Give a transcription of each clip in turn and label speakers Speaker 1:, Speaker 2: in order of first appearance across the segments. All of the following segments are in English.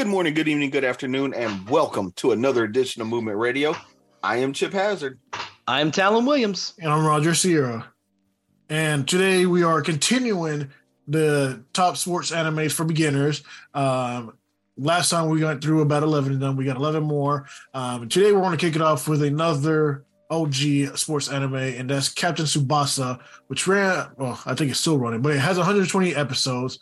Speaker 1: Good morning, good evening, good afternoon, and welcome to another edition of Movement Radio. I am Chip Hazard.
Speaker 2: I'm Talon Williams.
Speaker 3: And I'm Roger Sierra. And today we are continuing the top sports animes for beginners. Um, last time we went through about 11 of them. We got 11 more. Um, today we're going to kick it off with another OG sports anime, and that's Captain Tsubasa, which ran, well, I think it's still running, but it has 120 episodes.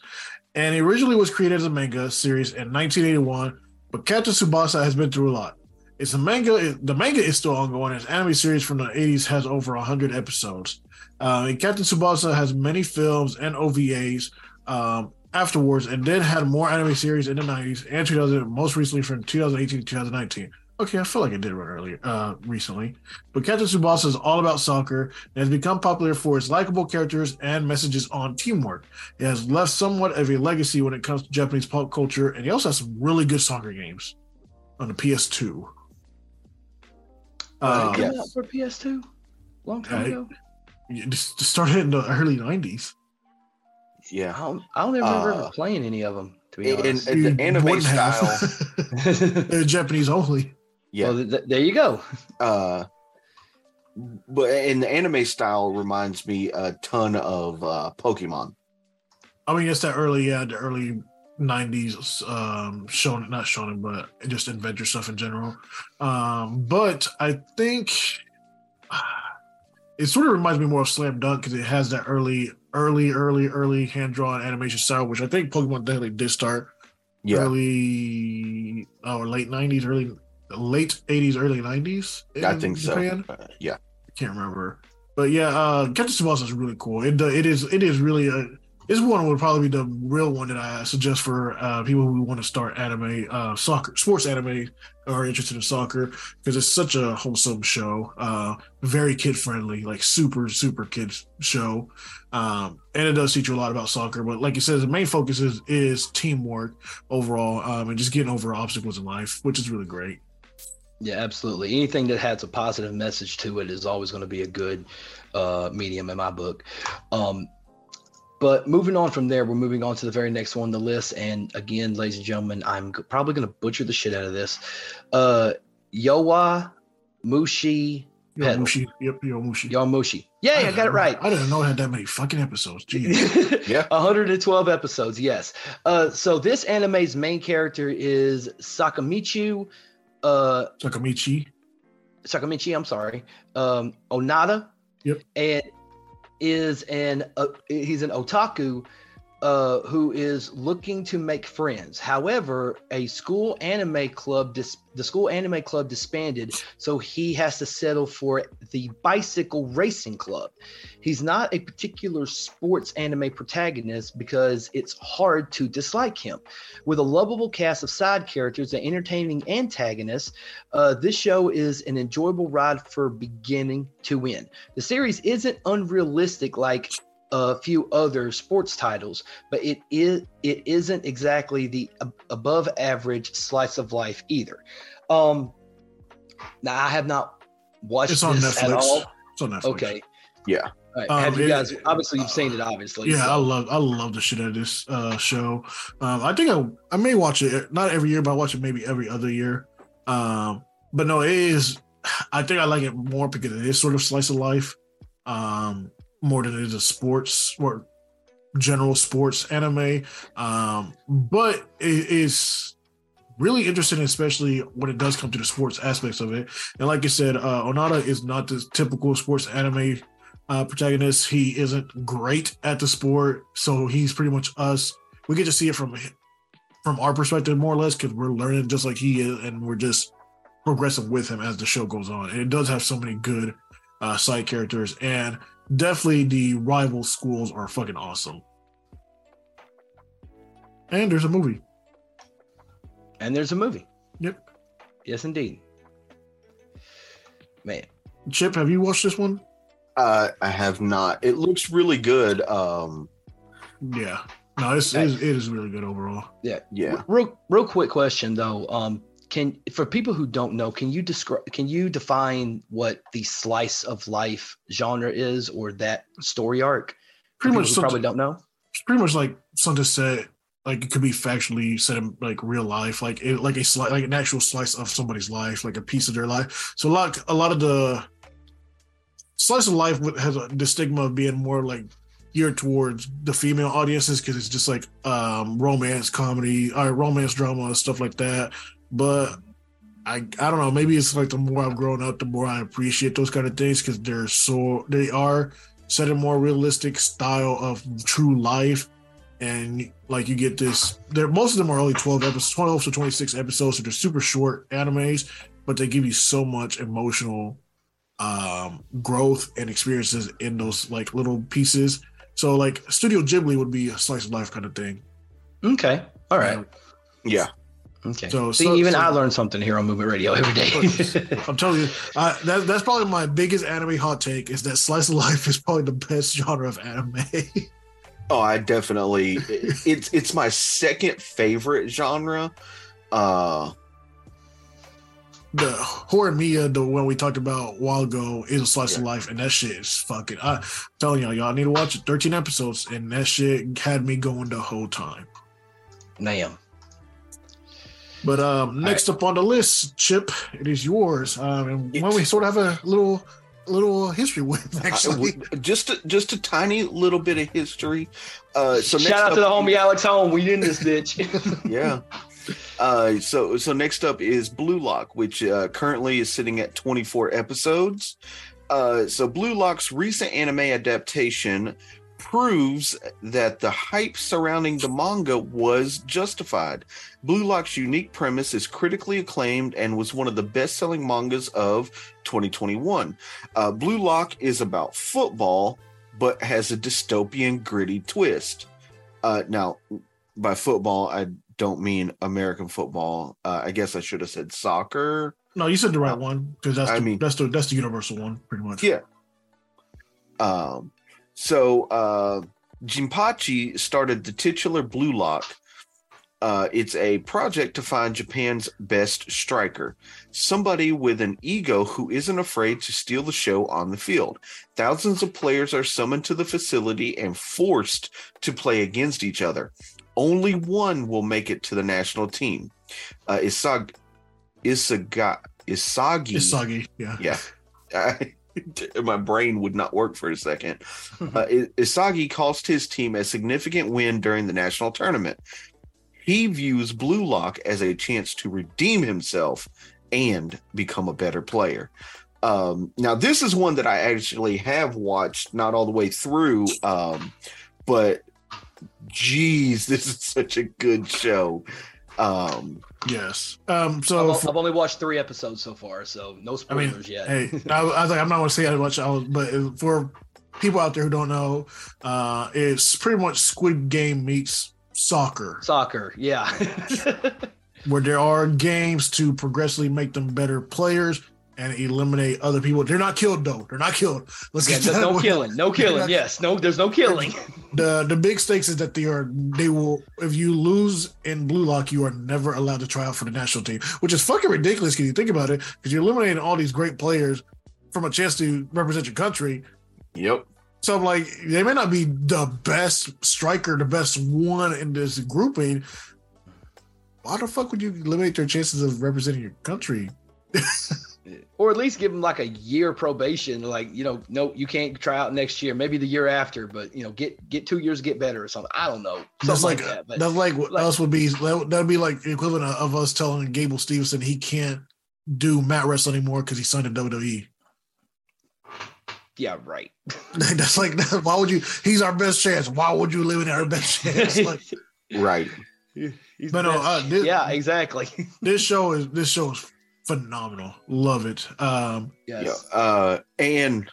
Speaker 3: And it originally was created as a manga series in 1981, but Captain Tsubasa has been through a lot. It's a manga, the manga is still ongoing. Its anime series from the 80s has over 100 episodes. Uh, and Captain Tsubasa has many films and OVAs um, afterwards, and then had more anime series in the 90s and 2000, most recently from 2018 to 2019. Okay, I feel like I did run earlier, uh, recently. But Captain Tsubasa is all about soccer and has become popular for its likable characters and messages on teamwork. It has left somewhat of a legacy when it comes to Japanese pop culture, and he also has some really good soccer games on the PS2.
Speaker 2: Uh, yes. out for PS2 long time ago.
Speaker 3: Just started in the early '90s.
Speaker 1: Yeah,
Speaker 2: I don't, I don't remember uh, playing any of them. To be honest,
Speaker 1: in, in the anime style,
Speaker 3: Japanese only.
Speaker 2: Yeah, well, th- there you go.
Speaker 1: Uh, but in the anime style, reminds me a ton of uh, Pokemon.
Speaker 3: I mean, it's that early, yeah, the early '90s um, shonen, not shonen, but just adventure stuff in general. Um, but I think it sort of reminds me more of Slam Dunk because it has that early, early, early, early hand drawn animation style, which I think Pokemon definitely did start yeah. early or late '90s, early late 80s, early 90s.
Speaker 1: I think Japan. so. Uh, yeah.
Speaker 3: I can't remember. But yeah, uh Captain Tsubasa is really cool. It, it is it is really a this one would probably be the real one that I suggest for uh, people who want to start anime, uh, soccer, sports anime, or interested in soccer because it's such a wholesome show, uh, very kid friendly, like super super kids show, um, and it does teach you a lot about soccer. But like you said, the main focus is is teamwork overall, um, and just getting over obstacles in life, which is really great.
Speaker 2: Yeah, absolutely. Anything that has a positive message to it is always going to be a good uh, medium in my book. Um, but moving on from there, we're moving on to the very next one on the list. And again, ladies and gentlemen, I'm probably going to butcher the shit out of this. Uh, Yowa Mushi.
Speaker 3: Yowamushi. Yep, Yowamushi.
Speaker 2: Yowamushi. Yeah, I, I got it right.
Speaker 3: I didn't know it had that many fucking episodes. Jeez.
Speaker 2: yeah. 112 episodes, yes. Uh, so this anime's main character is Sakamichu uh
Speaker 3: Sakamichi.
Speaker 2: Sakamichi, I'm sorry. Um Onada.
Speaker 3: Yep.
Speaker 2: And is an uh, he's an otaku uh, who is looking to make friends. However, a school anime club, dis- the school anime club disbanded, so he has to settle for the bicycle racing club. He's not a particular sports anime protagonist because it's hard to dislike him. With a lovable cast of side characters and entertaining antagonists, uh, this show is an enjoyable ride for beginning to end. The series isn't unrealistic like a few other sports titles, but it is it isn't exactly the above average slice of life either. Um, now I have not watched
Speaker 3: it's on
Speaker 2: this
Speaker 3: Netflix.
Speaker 2: at all.
Speaker 3: It's on Netflix.
Speaker 2: Okay.
Speaker 1: Yeah.
Speaker 2: Right. Um, have you guys obviously you've seen it obviously
Speaker 3: yeah so. i love i love the shit out of this uh, show um, i think I, I may watch it not every year but i watch it maybe every other year um, but no it is i think i like it more because it is sort of slice of life um, more than it is a sports or general sports anime. Um, but it is really interesting, especially when it does come to the sports aspects of it. And like I said, uh, Onada is not the typical sports anime uh, protagonist. He isn't great at the sport, so he's pretty much us. We get to see it from from our perspective, more or less, because we're learning just like he is, and we're just progressing with him as the show goes on. And it does have so many good uh, side characters, and definitely the rival schools are fucking awesome. And there's a movie.
Speaker 2: And there's a movie.
Speaker 3: Yep.
Speaker 2: Yes, indeed. Man.
Speaker 3: Chip, have you watched this one?
Speaker 1: Uh, I have not. It looks really good. Um,
Speaker 3: yeah. No, it's, it is, it is really good overall.
Speaker 2: Yeah.
Speaker 1: Yeah.
Speaker 2: Real, real quick question though. Um, can for people who don't know can you describe can you define what the slice of life genre is or that story arc
Speaker 3: pretty much
Speaker 2: probably don't know
Speaker 3: it's pretty much like something said like it could be factually set in like real life, like it, like a slice, like an actual slice of somebody's life, like a piece of their life. So a lot, a lot of the slice of life has a, the stigma of being more like geared towards the female audiences because it's just like um romance comedy or romance drama stuff like that. But I I don't know, maybe it's like the more I've grown up, the more I appreciate those kind of things because they're so they are set a more realistic style of true life and like you get this they're most of them are only 12 episodes 12 to 26 episodes so they're super short animes but they give you so much emotional um growth and experiences in those like little pieces so like studio ghibli would be a slice of life kind of thing
Speaker 2: Okay. All right.
Speaker 1: Yeah.
Speaker 2: Okay.
Speaker 3: So-
Speaker 2: See,
Speaker 3: so-
Speaker 2: even
Speaker 3: so-
Speaker 2: I learn something here on Movement Radio every day.
Speaker 3: i'm telling you uh, that, that's probably my biggest anime hot take is that slice of life is probably the best genre of anime
Speaker 1: Oh, I definitely. it's it's my second favorite genre. Uh,
Speaker 3: the horror Mia, the one we talked about a while ago, is a slice of life, and that shit is fucking. I'm telling y'all, y'all need to watch it. 13 episodes, and that shit had me going the whole time.
Speaker 2: Damn.
Speaker 3: But um, next up on the list, Chip, it is yours. Um, and one we sort of have a little, little history with actually.
Speaker 1: I- just a, just a tiny little bit of history. Uh, so next
Speaker 2: Shout out to the homie Alex Home. We in this bitch.
Speaker 1: yeah. Uh, so so next up is Blue Lock, which uh, currently is sitting at 24 episodes. Uh, so Blue Lock's recent anime adaptation proves that the hype surrounding the manga was justified. Blue Lock's unique premise is critically acclaimed and was one of the best-selling mangas of 2021. Uh, Blue Lock is about football, but has a dystopian, gritty twist. Uh, now, by football, I don't mean American football. Uh, I guess I should have said soccer.
Speaker 3: no, you said the right one because that's
Speaker 1: I
Speaker 3: the,
Speaker 1: mean-
Speaker 3: that's the that's the universal one, pretty much.
Speaker 1: Yeah. Um, so uh, Jinpachi started the titular Blue Lock. Uh, it's a project to find Japan's best striker, somebody with an ego who isn't afraid to steal the show on the field. Thousands of players are summoned to the facility and forced to play against each other. Only one will make it to the national team. Uh, Isag, Isaga, Isagi.
Speaker 3: Soggy. Yeah.
Speaker 1: Yeah. I, my brain would not work for a second. Uh, Isagi cost his team a significant win during the national tournament. He views Blue Lock as a chance to redeem himself and become a better player. Um, now, this is one that I actually have watched, not all the way through, um, but geez, this is such a good show. Um,
Speaker 3: Yes. Um.
Speaker 2: I've,
Speaker 3: So for-
Speaker 2: I've only watched three episodes so far, so no
Speaker 3: I mean,
Speaker 2: spoilers yet.
Speaker 3: hey, I, I was like, I'm not going to say how much, I was, but for people out there who don't know, uh, it's pretty much Squid Game meets soccer,
Speaker 2: Soccer, yeah.
Speaker 3: where there are games to progressively make them better players and eliminate other people. They're not killed though. They're not killed. Let's
Speaker 2: yeah
Speaker 3: get
Speaker 2: there's
Speaker 3: that
Speaker 2: no
Speaker 3: one.
Speaker 2: killing, no killing. Yes, no, there's no killing.
Speaker 3: The the big stakes is that they are they will if you lose in blue lock you are never allowed to try out for the national team, which is fucking ridiculous because you think about it because you're eliminating all these great players from a chance to represent your country.
Speaker 1: yep.
Speaker 3: So I'm like, they may not be the best striker, the best one in this grouping. Why the fuck would you eliminate their chances of representing your country?
Speaker 2: or at least give them like a year probation. Like you know, no, you can't try out next year. Maybe the year after, but you know, get get two years, get better or something. I don't know,
Speaker 3: That's
Speaker 2: like,
Speaker 3: like
Speaker 2: that. But
Speaker 3: that's like what
Speaker 2: like-
Speaker 3: else would be that would be like the equivalent of, of us telling Gable Stevenson he can't do mat wrestle anymore because he signed to WWE.
Speaker 2: yeah, right.
Speaker 3: That's like why would you? He's our best chance. Why would you eliminate our best chance? Like,
Speaker 1: Right.
Speaker 2: He's
Speaker 3: but
Speaker 2: the
Speaker 3: no,
Speaker 2: best.
Speaker 3: uh, this,
Speaker 2: yeah, exactly.
Speaker 3: this show is this show is phenomenal. Love it. Um,
Speaker 2: yes.
Speaker 1: Yeah. Uh, and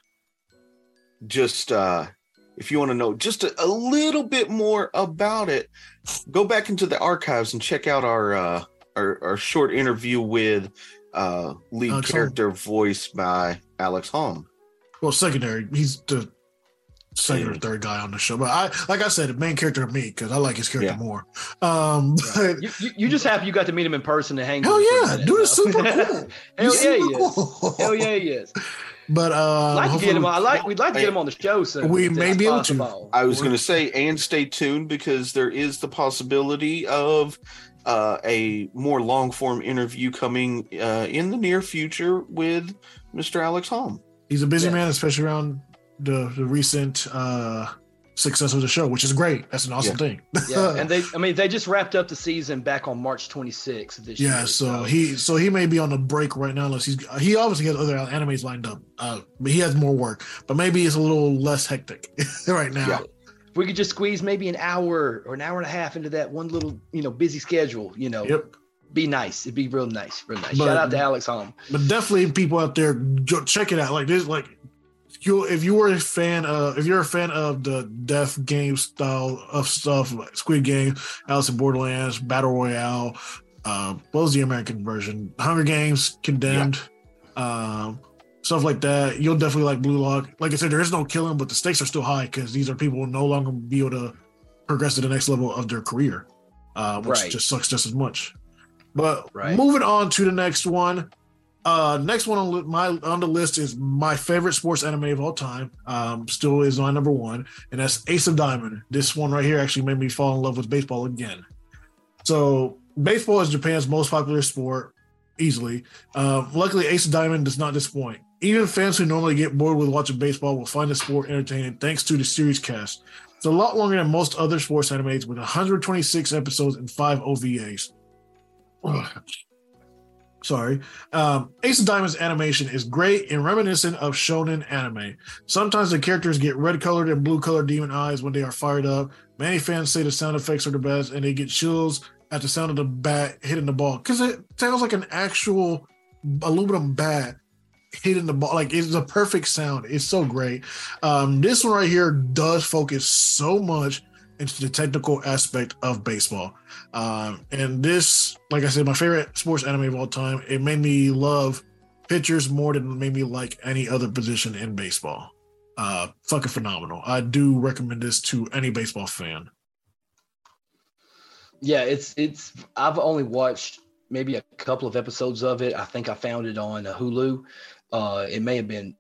Speaker 1: just uh, if you want to know just a, a little bit more about it, go back into the archives and check out our uh, our, our short interview with uh, lead
Speaker 3: Alex
Speaker 1: character voiced by Alex Hong.
Speaker 3: well, secondary. He's the second or third guy on the show. But I, like I said, the main character to me because I like his character
Speaker 1: Yeah.
Speaker 3: more. Um, but
Speaker 2: You, you, you just happy you got to meet him in person to hang.
Speaker 3: hell
Speaker 2: with him for a
Speaker 3: yeah,
Speaker 2: minute,
Speaker 3: dude is super cool.
Speaker 2: Hell
Speaker 3: He's
Speaker 2: yeah, he
Speaker 3: super
Speaker 2: is.
Speaker 3: cool.
Speaker 2: Hell yeah, he is.
Speaker 3: But uh,
Speaker 2: like to get him. on- I like. We'd like to get him on the show soon.
Speaker 3: We may be able to.
Speaker 1: I was going to say, and stay tuned because there is the possibility of uh, a more long form interview coming uh, in the near future with Mr. Alex Holm.
Speaker 3: he's a busy
Speaker 2: Yeah.
Speaker 3: man, especially around the the recent uh, success of the show, which is great. That's an awesome
Speaker 1: Yeah.
Speaker 3: thing.
Speaker 2: Yeah, and they. I mean, they just wrapped up the season back on March 26th of this year.
Speaker 3: Yeah, so he so he may be on a break right now unless he's he obviously has other animes lined up. Uh but he has more work. But maybe it's a little less hectic right now.
Speaker 1: Yeah.
Speaker 2: If we could just squeeze maybe an hour or an hour and a half into that one little, you know, busy schedule, you know,
Speaker 3: Yep.
Speaker 2: be nice. It'd be real nice, real nice.
Speaker 3: But-
Speaker 2: Shout out to Alex Holm.
Speaker 3: But definitely people out there go- check it out. Like this like you if you were a fan of if you're a fan of the death game style of stuff like Squid Game, Alice in Borderlands, Battle Royale, uh what was the American version? Hunger Games, Condemned, um stuff like that. You'll definitely like Blue Lock. Like I said, there is no killing, but the stakes are still high because these are people who no longer be able to progress to the next level of their career. Uh which
Speaker 2: Right.
Speaker 3: just sucks just as much. But
Speaker 2: Right.
Speaker 3: moving on to the next one. Uh, next one on my on the list is my favorite sports anime of all time. Um, still is my number one, and that's Ace of Diamond. This one right here actually made me fall in love with baseball again. So baseball is Japan's most popular sport, easily. Uh, luckily, Ace of Diamond does not disappoint. Even fans who normally get bored with watching baseball will find the sport entertaining thanks to the series cast. It's a lot longer than most other sports animes with 126 episodes and five OVAs. Sorry. Um, Ace of Diamonds animation is great and reminiscent of shonen anime. Sometimes the characters get red colored and blue colored demon eyes when they are fired up. Many fans say the sound effects are the best and they get chills at the sound of the bat hitting the ball because it sounds like an actual aluminum bat hitting the ball. Like it's a perfect sound. It's so great. Um, this one right here does focus so much into the technical aspect of baseball. Um, and this, like I said, my favorite sports anime of all time. It made me love pitchers more than made me like any other position in baseball. Uh, fucking phenomenal. I do recommend this to any baseball fan.
Speaker 2: Yeah, it's it's. I've only watched maybe a couple of episodes of it. I think I found it on uh, Hulu. Uh, it may have been.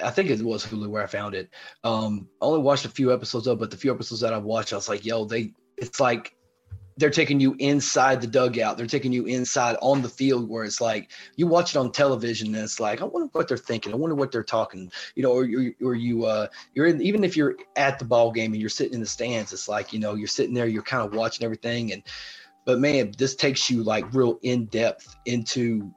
Speaker 2: I think it was Hulu where I found it. Um, I only watched a few episodes of, but the few episodes that I watched, I was like, "Yo, they." It's like they're taking you inside the dugout. They're taking you inside on the field where it's like you watch it on television and it's like, I wonder what they're thinking. I wonder what they're talking, you know, or or you uh you're in even if you're at the ball game and you're sitting in the stands, it's like, you know, you're sitting there, you're kind of watching everything and but man, this takes you like real in depth into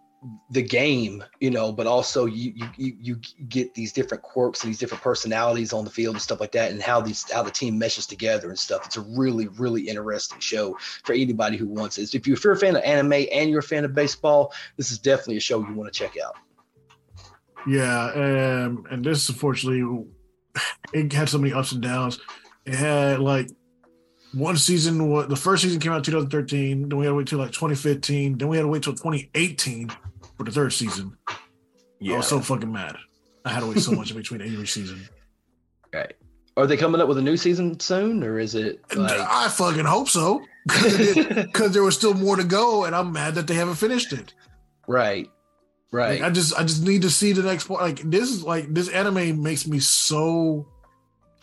Speaker 2: the game, you know, but also you, you you get these different quirks and these different personalities on the field and stuff like that, and how these how the team meshes together and stuff. It's a really really interesting show for anybody who wants it. If, you, if you're a fan of anime and you're a fan of baseball, this is definitely a show you want to check out.
Speaker 3: Yeah, um, and this unfortunately, it had so many ups and downs. It had like one season. The first season came out in 2013. Then we had to wait till like 2015. Then we had to wait till 2018 for the third season.
Speaker 1: yeah.
Speaker 3: I was so fucking mad. I had to wait so much in between every season.
Speaker 2: Right. Are they coming up with a new season soon, or is it like?
Speaker 3: I fucking hope so because there was still more to go, and I'm mad that they haven't finished it.
Speaker 2: right. Right.
Speaker 3: Like, I just, I just need to see the next part. Like this is like this anime makes me so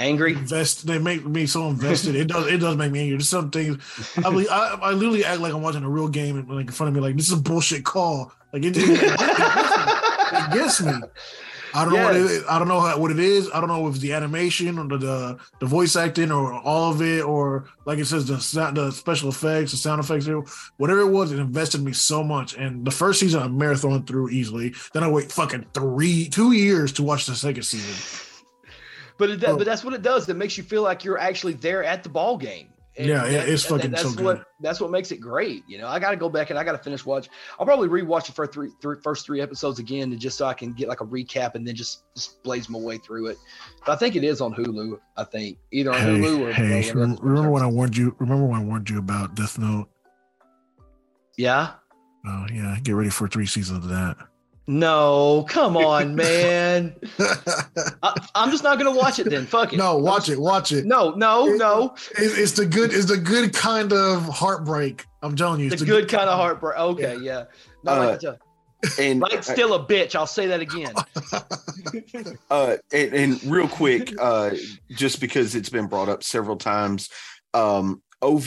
Speaker 2: Angry.
Speaker 3: invest. They make me so invested. it does. It does make me angry. There's some things. I, I, I literally act like I'm watching a real game, and like in front of me, like this is a bullshit call. Like it, it, it gets me. I don't know what it I don't know how, what it is. I don't know if it's the animation or the, the the voice acting or all of it or like it says the sound, the special effects, the sound effects, whatever it was. It invested me so much. And the first season I marathon through easily. Then I wait fucking three two years to watch the second season.
Speaker 2: But it,
Speaker 3: Oh.
Speaker 2: but that's what it does. It makes you feel like you're actually there at the ball game. And
Speaker 3: Yeah, yeah,
Speaker 2: that-
Speaker 3: it's
Speaker 2: that-
Speaker 3: fucking
Speaker 2: that's
Speaker 3: so
Speaker 2: what
Speaker 3: good.
Speaker 2: that's what makes it great. You know, I got to go back and I got to finish watch. I'll probably rewatch the first three, three first three episodes again, just so I can get like a recap and then just, just blaze my way through it. But I think it is on Hulu. I think either on
Speaker 3: Hey,
Speaker 2: Hulu or
Speaker 3: hey,
Speaker 2: or
Speaker 3: rem- remember when I warned you? Remember when I warned you about Death Note?
Speaker 2: Yeah.
Speaker 3: Oh yeah, get ready for three seasons of that.
Speaker 2: No, come on, man. I, I'm just not gonna watch it then. Fuck it.
Speaker 3: no, watch
Speaker 2: just-
Speaker 3: it, watch it.
Speaker 2: No, no, no.
Speaker 3: It- it's the good. It's the good kind of heartbreak. I'm telling you, it's
Speaker 2: The
Speaker 3: it's
Speaker 2: good kind of heartbreak. Okay, yeah. No,
Speaker 1: Uh,
Speaker 2: like, uh,
Speaker 1: And
Speaker 2: Right, still a bitch. I'll say that again.
Speaker 1: uh and, and real quick uh just because it's been brought up several times um ova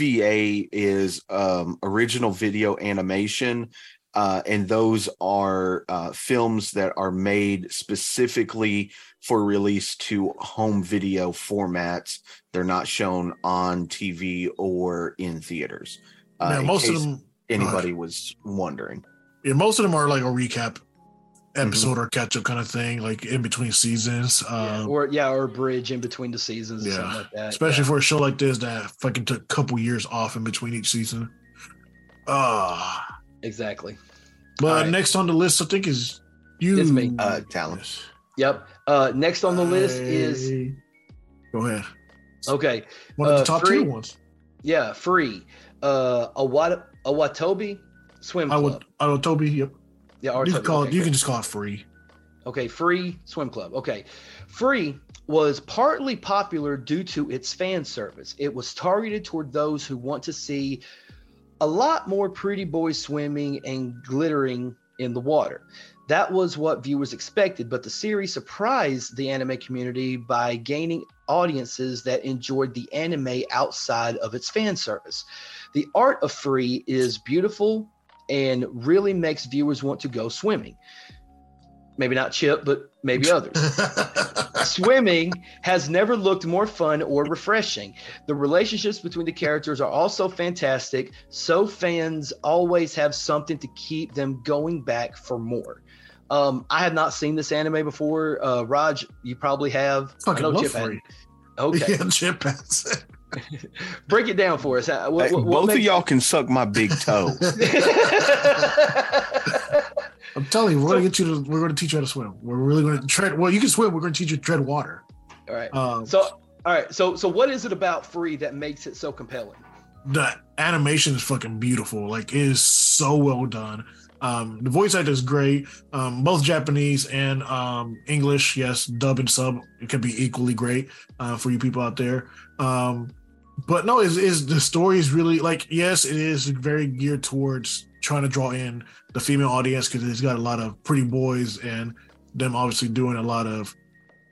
Speaker 1: is um original video animation uh and those are uh films that are made specifically for release to home video formats they're not shown on tv or in theaters uh,
Speaker 3: yeah,
Speaker 1: in
Speaker 3: most of them.
Speaker 1: anybody was wondering
Speaker 3: Yeah, most of them are like a recap
Speaker 1: Mm-hmm.
Speaker 3: episode or catch up kind of thing, like in between seasons.
Speaker 2: Yeah,
Speaker 3: Um,
Speaker 2: or yeah, or a bridge in between the seasons or
Speaker 3: yeah,
Speaker 2: something like that.
Speaker 3: especially
Speaker 2: yeah.
Speaker 3: for a show like this that fucking took a couple years off in between each season. Ah,
Speaker 2: exactly.
Speaker 3: but
Speaker 2: All right.
Speaker 3: next on the list, I think is you.
Speaker 2: It's me.
Speaker 1: uh Talon
Speaker 3: Yes.
Speaker 2: Yep. Uh, next on the list is
Speaker 3: Go ahead.
Speaker 2: okay.
Speaker 3: One of
Speaker 2: Uh,
Speaker 3: the top
Speaker 2: free-
Speaker 3: tier ones.
Speaker 2: Yeah, free. Uh, Awat Awatobi Swim
Speaker 3: I
Speaker 2: Club.
Speaker 3: would. I would. Toby. Yep.
Speaker 2: yeah,
Speaker 3: You can call
Speaker 2: okay,
Speaker 3: it. You can just call it free.
Speaker 2: Okay, Free Swim Club. Okay. Free was partly popular due to its fan service. It was targeted toward those who want to see a lot more pretty boys swimming and glittering in the water. That was what viewers expected, but the series surprised the anime community by gaining audiences that enjoyed the anime outside of its fan service. The art of Free is beautiful and really makes viewers want to go swimming. Maybe not Chip, but maybe others. Swimming has never looked more fun or refreshing. The relationships between the characters are also fantastic, so fans always have something to keep them going back for more. Um, I have not seen this anime before. Uh, Raj, you probably have. I know
Speaker 3: love
Speaker 2: Chip had.
Speaker 3: free.
Speaker 2: Okay,
Speaker 3: Yeah, Chip has
Speaker 2: break it down for us. Uh, What, what- what
Speaker 1: both of y'all can suck my big toe
Speaker 3: I'm telling you, we're
Speaker 2: So-
Speaker 3: gonna get you. To, we're gonna teach you how to swim. We're really gonna tread. Well, you can swim. We're gonna teach you to tread water.
Speaker 2: All right.
Speaker 3: Um,
Speaker 2: So, all right. So, so what is it about Free that makes it so compelling?
Speaker 3: the animation is fucking beautiful. Like it is so well done. Um, the voice actor is great. Um, both Japanese and um, English, yes, dub and sub, it can be equally great uh, for you people out there. Um, but no, is is the story is really like yes, it is very geared towards trying to draw in the female audience because it's got a lot of pretty boys and them obviously doing a lot of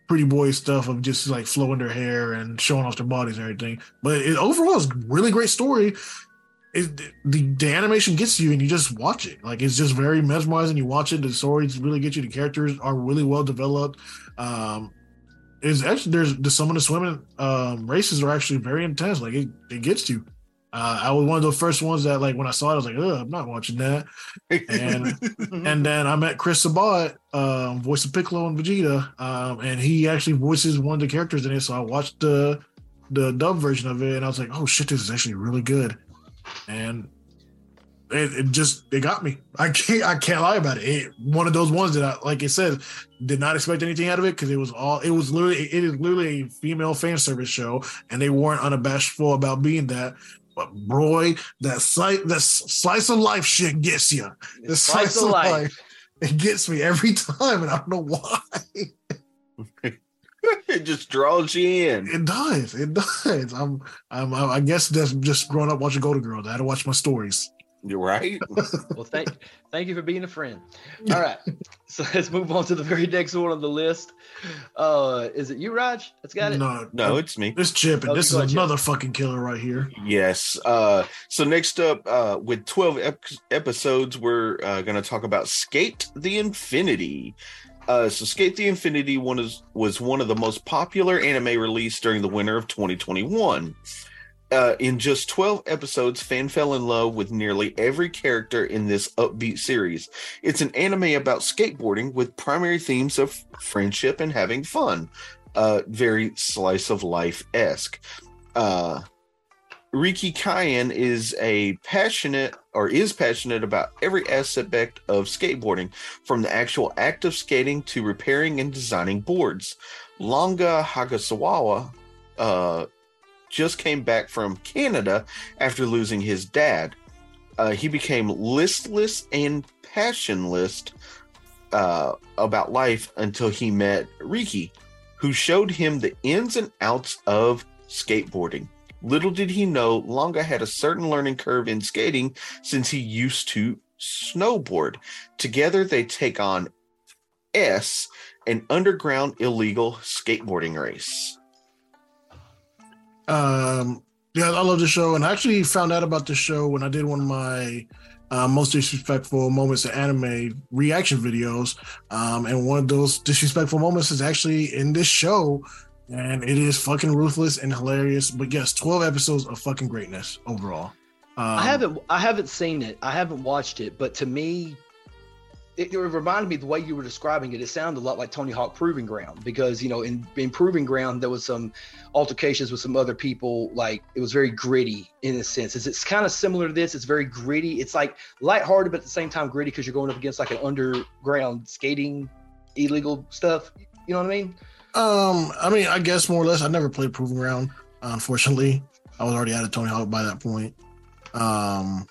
Speaker 3: pretty boy stuff of just like flowing their hair and showing off their bodies and everything. But it overall is really great story. It, the the animation gets you and you just watch it. Like it's just very mesmerizing. You watch it. The stories really get you. The characters are really well developed. Um, is actually there's the, some of the swimming um, races are actually very intense. Like it, it gets you. Uh, I was one of the first ones that like when I saw it, I was like, Ugh, I'm not watching that. And and then I met Chris Sabat, um, voice of Piccolo and Vegeta, um, and he actually voices one of the characters in it. So I watched the the dub version of it, and I was like, "Oh shit, this is actually really good." And it, it just it got me. I can't I can't lie about it. it. One of those ones that I like. It said did not expect anything out of it because it was all it was literally it is literally a female fan service show, and they weren't unabashedful about being that. But boy, that slice that slice of life shit gets you. The
Speaker 2: Slice of life.
Speaker 3: It gets me every time, and I don't know why.
Speaker 1: it just draws you in.
Speaker 3: It does. It does. I'm. I'm. I guess that's just growing up watching Golden Girls. I had to watch my stories.
Speaker 1: You're right.
Speaker 2: Well, thank thank you for being a friend. All right, so let's move on to the very next one on the list. Uh, is it you, Raj? That's got it.
Speaker 3: No,
Speaker 1: No, it's me.
Speaker 3: This Chip, and
Speaker 2: Oh,
Speaker 3: this
Speaker 2: go ahead,
Speaker 3: is
Speaker 2: Chip.
Speaker 3: another fucking killer right here.
Speaker 1: Yes. Uh, so next up, uh, with 12 ep- episodes, we're uh, going to talk about Skate the Infinity. Uh, so Skate the Infinity one is, was one of the most popular anime released during the winter of 2021. Uh, in just 12 episodes, fan fell in love with nearly every character in this upbeat series. It's an anime about skateboarding with primary themes of friendship and having fun. Uh, very slice of life esque. Uh, Reki Kyan is a passionate or is passionate about every aspect of skateboarding, from the actual act of skating to repairing and designing boards. Langa Hagasawa uh, just came back from Canada after losing his dad. Uh, he became listless and passionless uh, about life until he met Reki, who showed him the ins and outs of skateboarding. Little did he know, Langa had a certain learning curve in skating since he used to snowboard. Together, they take on S, an underground illegal skateboarding race.
Speaker 3: Um, yeah, I love the show, and I actually found out about the show when I did one of my uh, most disrespectful moments of anime reaction videos. Um, and one of those disrespectful moments is actually in this show, and it is fucking ruthless and hilarious. But yes, twelve episodes of fucking greatness overall. Um,
Speaker 2: I haven't I haven't seen it. I haven't watched it, but to me, it, it reminded me the way you were describing it. It sounded a lot like Tony Hawk Proving Ground because you know in in Proving Ground there was some altercations with some other people. Like it was very gritty in a sense. It's, it's kind of similar to this. It's very gritty. It's like lighthearted, but at the same time gritty because you're going up against like an underground skating illegal stuff. You know what I mean?
Speaker 3: Um, I mean, I guess more or less. I never played Proving Ground. Unfortunately, I was already out of Tony Hawk by that point. Um,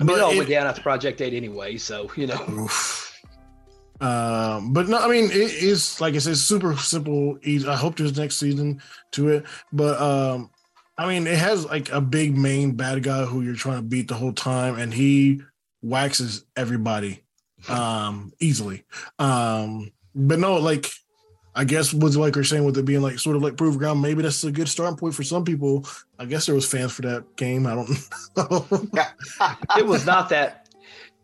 Speaker 2: I mean, it
Speaker 3: but
Speaker 2: all
Speaker 3: it-
Speaker 2: went down after Project Eight anyway, so you know.
Speaker 3: Oof. Um, but no, I mean it is like I said, super simple. Easy. I hope there's next season to it, but um, I mean it has like a big main bad guy who you're trying to beat the whole time, and he waxes everybody um easily. Um, but no, like I guess was like you're saying with it being like sort of like proof ground, maybe that's a good starting point for some people. I guess there was fans for that game. I don't know.
Speaker 2: it was not that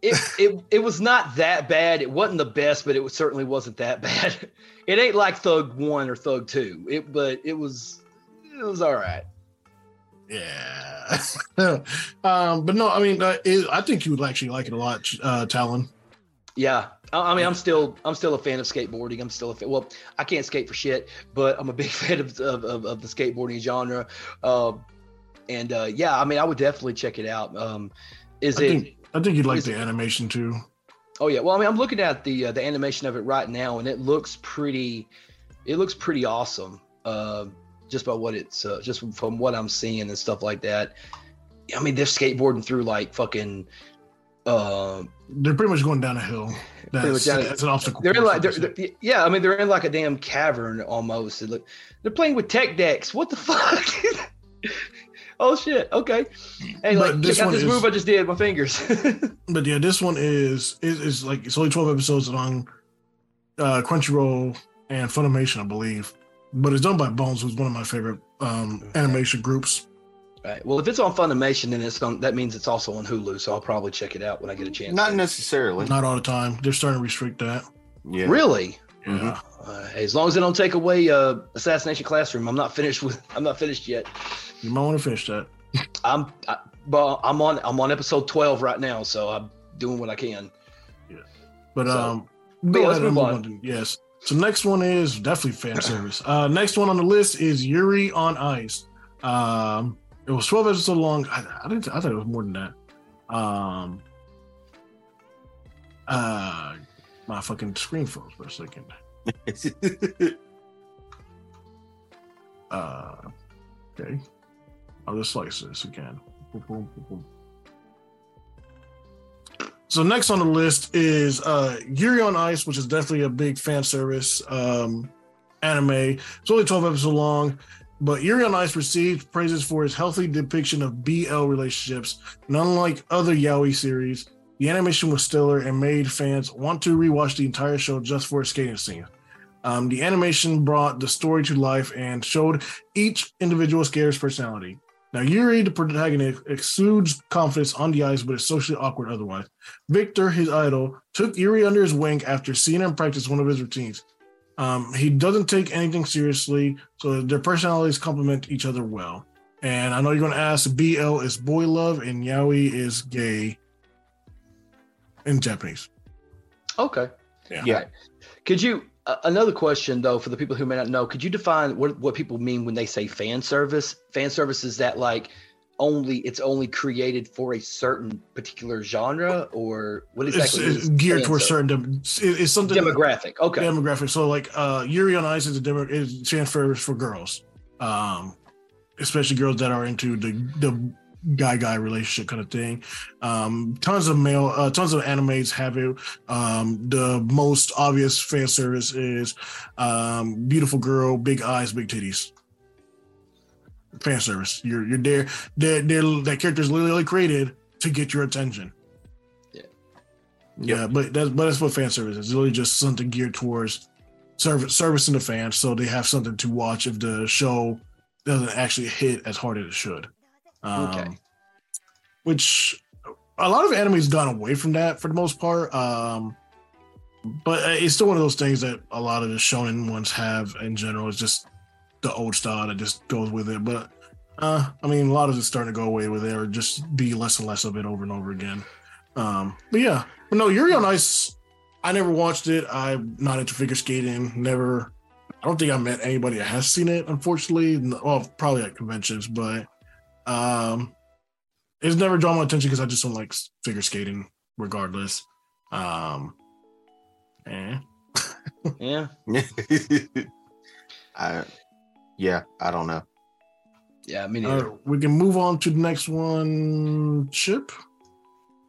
Speaker 2: it, it it was not that bad. It wasn't the best, but it was, certainly wasn't that bad. It ain't like Thug One or Thug Two. It but it was it was all right.
Speaker 3: Yeah. um, but no, I mean, uh, it, I think you would actually like it a lot, uh, Talon.
Speaker 2: Yeah, I, I mean, I'm still I'm still a fan of skateboarding. I'm still a fan. Well, I can't skate for shit, but I'm a big fan of of, of, of the skateboarding genre. Um, and uh, yeah, I mean, I would definitely check it out. Um, is
Speaker 3: I
Speaker 2: it?
Speaker 3: think I think you'd like the
Speaker 2: it-
Speaker 3: animation too.
Speaker 2: Oh yeah. Well, I mean, I'm looking at the uh, the animation of it right now, and it looks pretty. It looks pretty awesome. Uh, just by what it's uh, just from what I'm seeing and stuff like that. I mean, they're skateboarding through like fucking. Uh,
Speaker 3: They're pretty much going down a hill. That's,
Speaker 2: down
Speaker 3: that's an obstacle.
Speaker 2: they're in like, they're, they're- yeah. I mean, they're in like a damn cavern almost. Look, they're playing with tech decks. What the fuck? oh shit. Okay. Hey,
Speaker 3: But
Speaker 2: like
Speaker 3: this
Speaker 2: check out this
Speaker 3: is-
Speaker 2: move I just did. My fingers.
Speaker 3: but yeah, this one is is, is like it's only twelve episodes long. uh, Crunchyroll and Funimation, I believe. But it's done by Bones, who's one of my favorite um, animation groups.
Speaker 2: Right. Well, if it's on Funimation, then it's on. That means it's also on Hulu. So I'll probably check it out when I get a chance.
Speaker 1: Not necessarily.
Speaker 3: Not all the time. They're starting to restrict that.
Speaker 1: yeah.
Speaker 2: Really.
Speaker 1: Mhm.
Speaker 3: Yeah.
Speaker 2: Uh, as long as they don't take away uh, Assassination Classroom, I'm not finished with. I'm not finished yet.
Speaker 3: You might want to finish that.
Speaker 2: I'm. I, but I'm on. I'm on episode 12 right now, so I'm doing what I can. Yeah.
Speaker 3: But
Speaker 2: So-
Speaker 3: um,
Speaker 2: but
Speaker 3: go
Speaker 2: yeah, let's
Speaker 3: ahead and
Speaker 2: move
Speaker 3: move
Speaker 2: on.
Speaker 3: yes. So next one is definitely fan service. Uh, next one on the list is Yuri on Ice. Um, it was twelve episodes long. I, I didn't. I thought it was more than that. Um, uh, my fucking screen froze for a second. Uh, okay. I'll just slice this again. Boom, boom, boom. So next on the list is uh Yuri on Ice, which is definitely a big fan service um anime. It's only 12 episodes long, but Yuri on Ice received praises for his healthy depiction of BL relationships. And unlike other yaoi series, the animation was stellar and made fans want to rewatch the entire show just for its skating scene. Um, the animation brought the story to life and showed each individual skater's personality. Now, Yuri, the protagonist, exudes confidence on the ice, but is socially awkward otherwise. Victor, his idol, took Yuri under his wing after seeing him practice one of his routines. Um, he doesn't take anything seriously, so their personalities complement each other well. And I know you're going to ask, BL is boy love and yaoi is gay in Japanese.
Speaker 2: Okay.
Speaker 3: Yeah.
Speaker 1: Yeah.
Speaker 2: Could you? Uh, another question though, for the people who may not know, could you define what what people mean when they say fan service? Fan service is that like only it's only created for a certain particular genre, or what
Speaker 3: It's,
Speaker 2: exactly?
Speaker 3: it's
Speaker 2: is
Speaker 3: geared towards certain dem- it- it's something
Speaker 2: demographic. Okay.
Speaker 3: demographic. So like uh Yuri on Ice is a demo is transfers for girls. Um especially girls that are into the the guy guy relationship kind of thing. Um tons of male uh tons of animes have it. Um the most obvious fan service is um beautiful girl, big eyes, big titties. Fan service. You're you're there. They're, they're, that character is literally created to get your attention. Yeah, yeah, but that's but that's what fan service is. It's really just something geared towards service servicing the fans, so they have something to watch if the show doesn't actually hit as hard as it should. Um,
Speaker 2: Okay.
Speaker 3: Which a lot of anime's gone away from that for the most part. Um, but it's still one of those things that a lot of the shonen ones have in general. It's just the old style that just goes with it. But uh, I mean, a lot of it's starting to go away with it, or just be less and less of it over and over again. Um, but yeah, but no, Yuri on Ice. I never watched it. I'm not into figure skating. Never. I don't think I met anybody that has seen it. Unfortunately, well, probably at conventions, but um, it's never drawn my attention because I just don't like figure skating, regardless. Um, eh.
Speaker 2: Yeah.
Speaker 1: I, yeah, I don't know.
Speaker 2: Yeah, I
Speaker 3: mean,
Speaker 2: neither.
Speaker 3: right, we can move on to the next one. Chip,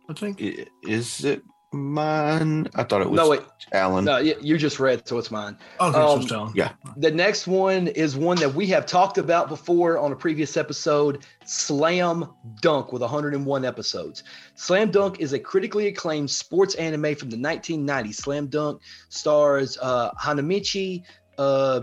Speaker 3: I think.
Speaker 1: Is it mine? I thought it was
Speaker 2: No, wait.
Speaker 1: Alan.
Speaker 2: No, you just read, so it's mine.
Speaker 3: Okay, so
Speaker 2: Um,
Speaker 3: it's
Speaker 1: yeah.
Speaker 2: The next one is one that we have talked about before on a previous episode Slam Dunk with 101 episodes. Slam Dunk is a critically acclaimed sports anime from the 1990s. Slam Dunk stars uh, Hanamichi uh,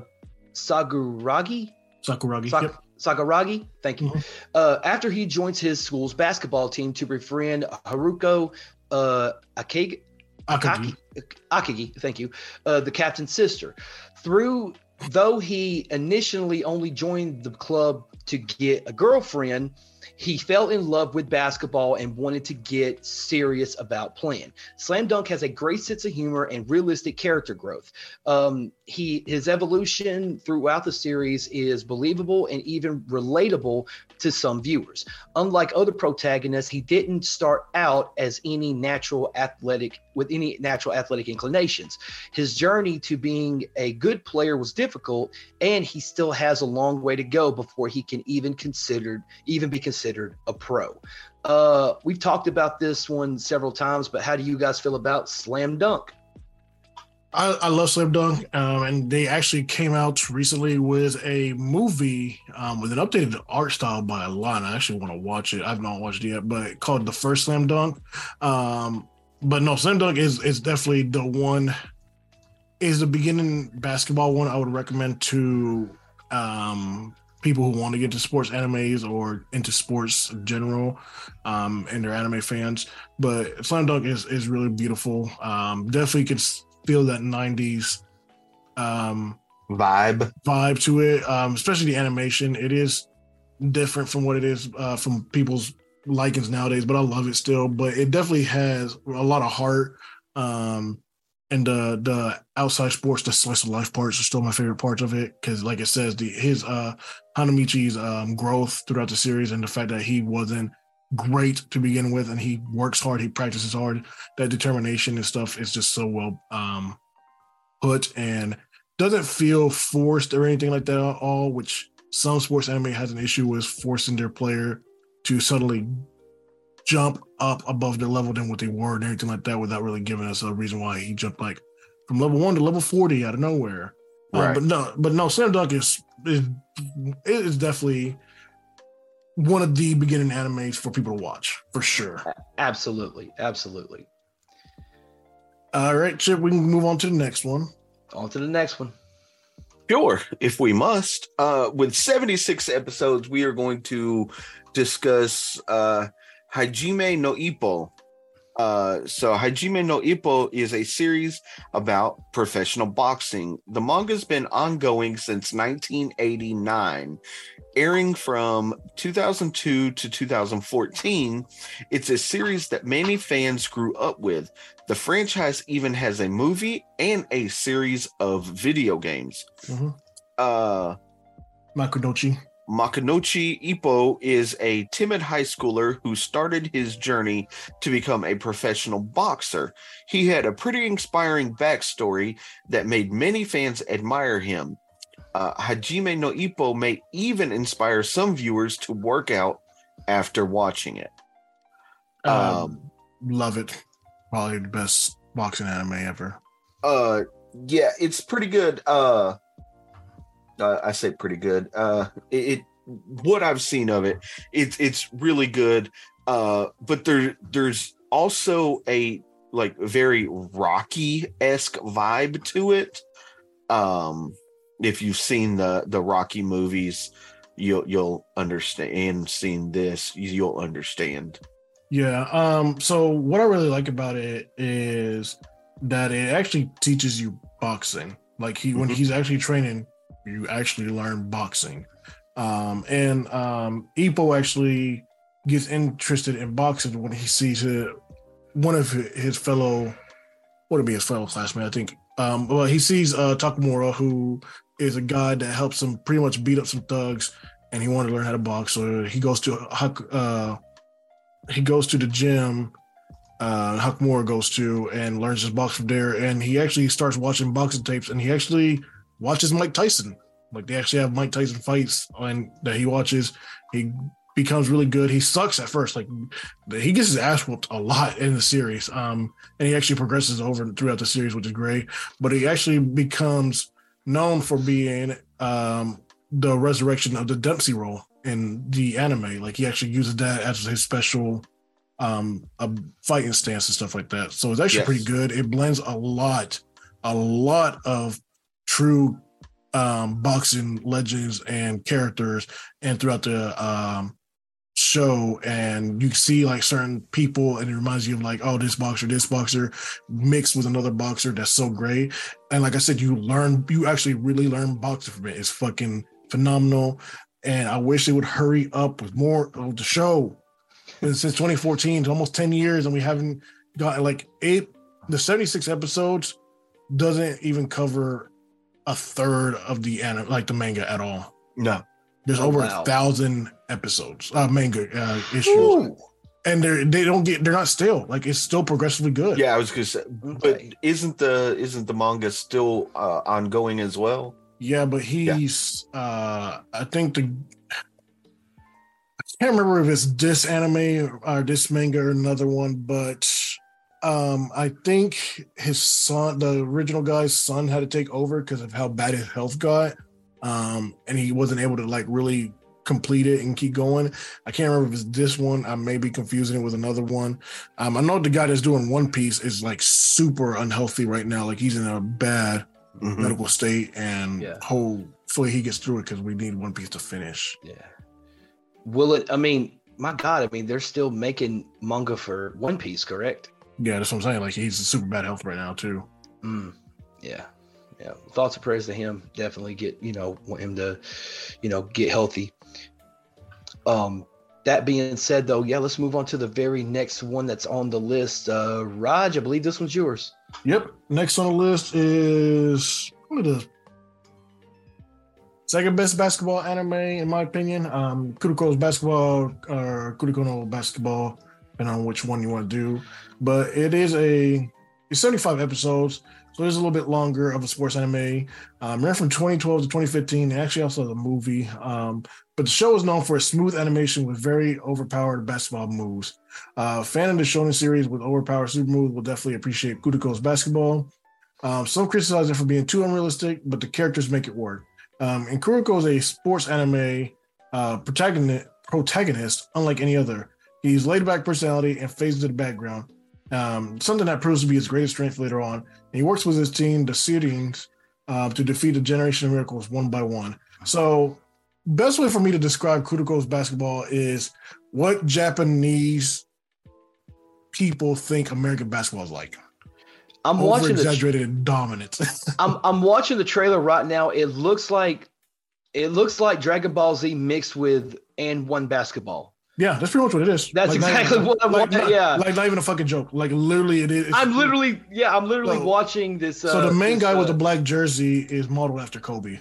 Speaker 2: Sakuragi.
Speaker 3: Sakuragi.
Speaker 2: Sak-
Speaker 3: Yep.
Speaker 2: Sakuragi, thank you.
Speaker 3: Mhm.
Speaker 2: Uh, after he joins his school's basketball team to befriend Haruko uh, Akagi,
Speaker 3: Akagi.
Speaker 2: Akagi, Akagi, thank you, uh, the captain's sister. Through though he initially only joined the club to get a girlfriend, he fell in love with basketball and wanted to get serious about playing. Slam Dunk has a great sense of humor and realistic character growth. Um, he his evolution throughout the series is believable and even relatable to some viewers. Unlike other protagonists, he didn't start out as any natural athletic with any natural athletic inclinations. His journey to being a good player was difficult, and he still has a long way to go before he can even considered even be considered a pro. Uh, we've talked about this one several times, but how do you guys feel about Slam Dunk?
Speaker 3: I, I love Slam Dunk, um, and they actually came out recently with a movie um, with an updated art style by a Alana. I actually want to watch it. I've not watched it yet, but called the first Slam Dunk. Um, but no, Slam Dunk is is definitely the one. Is the beginning basketball one I would recommend to um, people who want to get into sports animes or into sports in general, um, and they're anime fans. But Slam Dunk is is really beautiful. Um, definitely could s- feel that '90s um,
Speaker 1: Vibe.
Speaker 3: vibe to it, um, especially the animation. It is different from what it is uh, from people's likings nowadays, but I love it still. But it definitely has a lot of heart. Um, and the the outside sports, the slice of life parts are still my favorite parts of it because, like it says, the his uh Hanamichi's um, growth throughout the series and the fact that he wasn't great to begin with and he works hard, he practices hard. That determination and stuff is just so well um put and doesn't feel forced or anything like that at all, which some sports anime has an issue with forcing their player to suddenly jump up above their level than what they were and everything like that without really giving us a reason why he jumped like from level one to level 40 out of nowhere. Um, but no, but no, Slam Dunk is, is it is definitely one of the beginning animes for people to watch for sure.
Speaker 2: Absolutely, absolutely.
Speaker 3: All right, Chip, we can move on to the next one.
Speaker 2: On to the next one.
Speaker 1: Sure, if we must. Uh, with 76 episodes, we are going to discuss uh, Hajime no Ippo. Uh, so, Hajime no Ippo is a series about professional boxing. The manga's been ongoing since 1989, airing from 2002 to 2014. It's a series that many fans grew up with. The franchise even has a movie and a series of video games.
Speaker 3: Mhm.
Speaker 1: Uh,
Speaker 3: Makunochi.
Speaker 1: Makanochi Ippo is a timid high schooler who started his journey to become a professional boxer. He had a pretty inspiring backstory that made many fans admire him. Uh, Hajime no Ippo may even inspire some viewers to work out after watching it.
Speaker 3: Um,
Speaker 1: Um,
Speaker 3: love it. Probably the best boxing anime ever.
Speaker 1: Uh, yeah, it's pretty good. Uh, uh I say pretty good. Uh, it, it what I've seen of it, it's it's really good. Uh, but there there's also a like very Rocky esque vibe to it. Um, if you've seen the the Rocky movies, you'll you'll understand. And seen this, you'll understand.
Speaker 3: Yeah. Um. So what I really like about it is that it actually teaches you boxing. Like he, when
Speaker 1: Mhm.
Speaker 3: he's actually training, you actually learn boxing. Um. And um, Ippo actually gets interested in boxing when he sees uh one of his fellow, what would be his fellow classmate, I think. Um. Well, he sees uh Takamura, who is a guy that helps him pretty much beat up some thugs, and he wanted to learn how to box. So he goes to uh he goes to the gym uh Huckmore goes to and learns his box from there and he actually starts watching boxing tapes and he actually watches Mike Tyson like they actually have Mike Tyson fights and that he watches he becomes really good he sucks at first like he gets his ass whooped a lot in the series um and he actually progresses over throughout the series which is great but he actually becomes known for being um the resurrection of the Dempsey Roll in the anime. Like he actually uses that as his special um a fighting stance and stuff like that. So it's actually
Speaker 1: Yes.
Speaker 3: pretty good. It blends a lot, a lot of true um boxing legends and characters and throughout the um show. And you see like certain people and it reminds you of like oh this boxer this boxer mixed with another boxer that's so great. And like i said you learn you actually really learn boxing from it. It's fucking phenomenal. And i wish they would hurry up with more of the show. And since 2014 it's almost 10 years and we haven't got like eight the 76 episodes doesn't even cover a third of the anime like the manga at all
Speaker 1: No.
Speaker 3: there's
Speaker 2: Oh,
Speaker 3: over
Speaker 2: wow.
Speaker 3: a thousand episodes uh manga uh, issues
Speaker 1: Ooh.
Speaker 3: and they're they don't get they're not stale like it's still progressively good
Speaker 1: Yeah, I was gonna say, but isn't the isn't the manga still uh, ongoing as well?
Speaker 3: Yeah, but he's uh I think the I can't remember if it's this anime or this manga or another one, but um I think his son, the original guy's son, had to take over because of how bad his health got. Um, and he wasn't able to like really complete it and keep going. I can't remember if it's this one. I may be confusing it with another one. Um, I know the guy that's doing One Piece is like super unhealthy right now. Like he's in a bad
Speaker 1: Mhm.
Speaker 3: medical state, and
Speaker 2: Yeah.
Speaker 3: hopefully he gets through it because we need One Piece to finish.
Speaker 2: Yeah. Will it? I mean, my God! I mean, they're still making manga for One Piece, correct?
Speaker 3: Yeah, that's what I'm saying. Like he's in super bad health right now too.
Speaker 2: Mm, yeah, yeah. Thoughts and prayers to him. Definitely get you know want him to, you know, get healthy. Um, that being said, though, yeah, let's move on to the very next one that's on the list. Uh, Raj, I believe this one's yours.
Speaker 3: Yep. Next on the list is probably the second best basketball anime in my opinion. Um, Kuroko's basketball or Kuroko no basketball, depending on which one you want to do. But it is a it's 75 episodes, so it's a little bit longer of a sports anime. Um, ran from 2012 to 2015. They actually also has a movie. Um, but the show is known for its smooth animation with very overpowered basketball moves. Uh, fan of the shonen series with overpowered super moves will definitely appreciate Kuroko's basketball. Um, some criticize it for being too unrealistic, but the characters make it work. Um, and Kuroko is a sports anime uh, protagonist, protagonist, unlike any other. He's laid back personality and fades to the background. Um, something that proves to be his greatest strength later on. And he works with his team, the Seirins, uh, to defeat the Generation of Miracles one by one. So, best way for me to describe Kuroko's basketball is what Japanese people think American basketball is like.
Speaker 2: I'm
Speaker 3: Over
Speaker 2: watching the.
Speaker 3: exaggerated and dominant.
Speaker 2: I'm I'm watching the trailer right now. It looks like, it looks like Dragon Ball Z mixed with and one basketball.
Speaker 3: Yeah, that's pretty much what it is.
Speaker 2: That's
Speaker 3: Like,
Speaker 2: exactly
Speaker 3: even-
Speaker 2: what I'm
Speaker 3: like,
Speaker 2: watching,
Speaker 3: not-
Speaker 2: yeah.
Speaker 3: like not even a fucking joke. Like literally, it is.
Speaker 2: I'm literally, yeah, I'm literally
Speaker 3: So-
Speaker 2: watching this. Uh,
Speaker 3: So the main
Speaker 2: this,
Speaker 3: guy with
Speaker 2: uh,
Speaker 3: the black jersey is modeled after Kobe.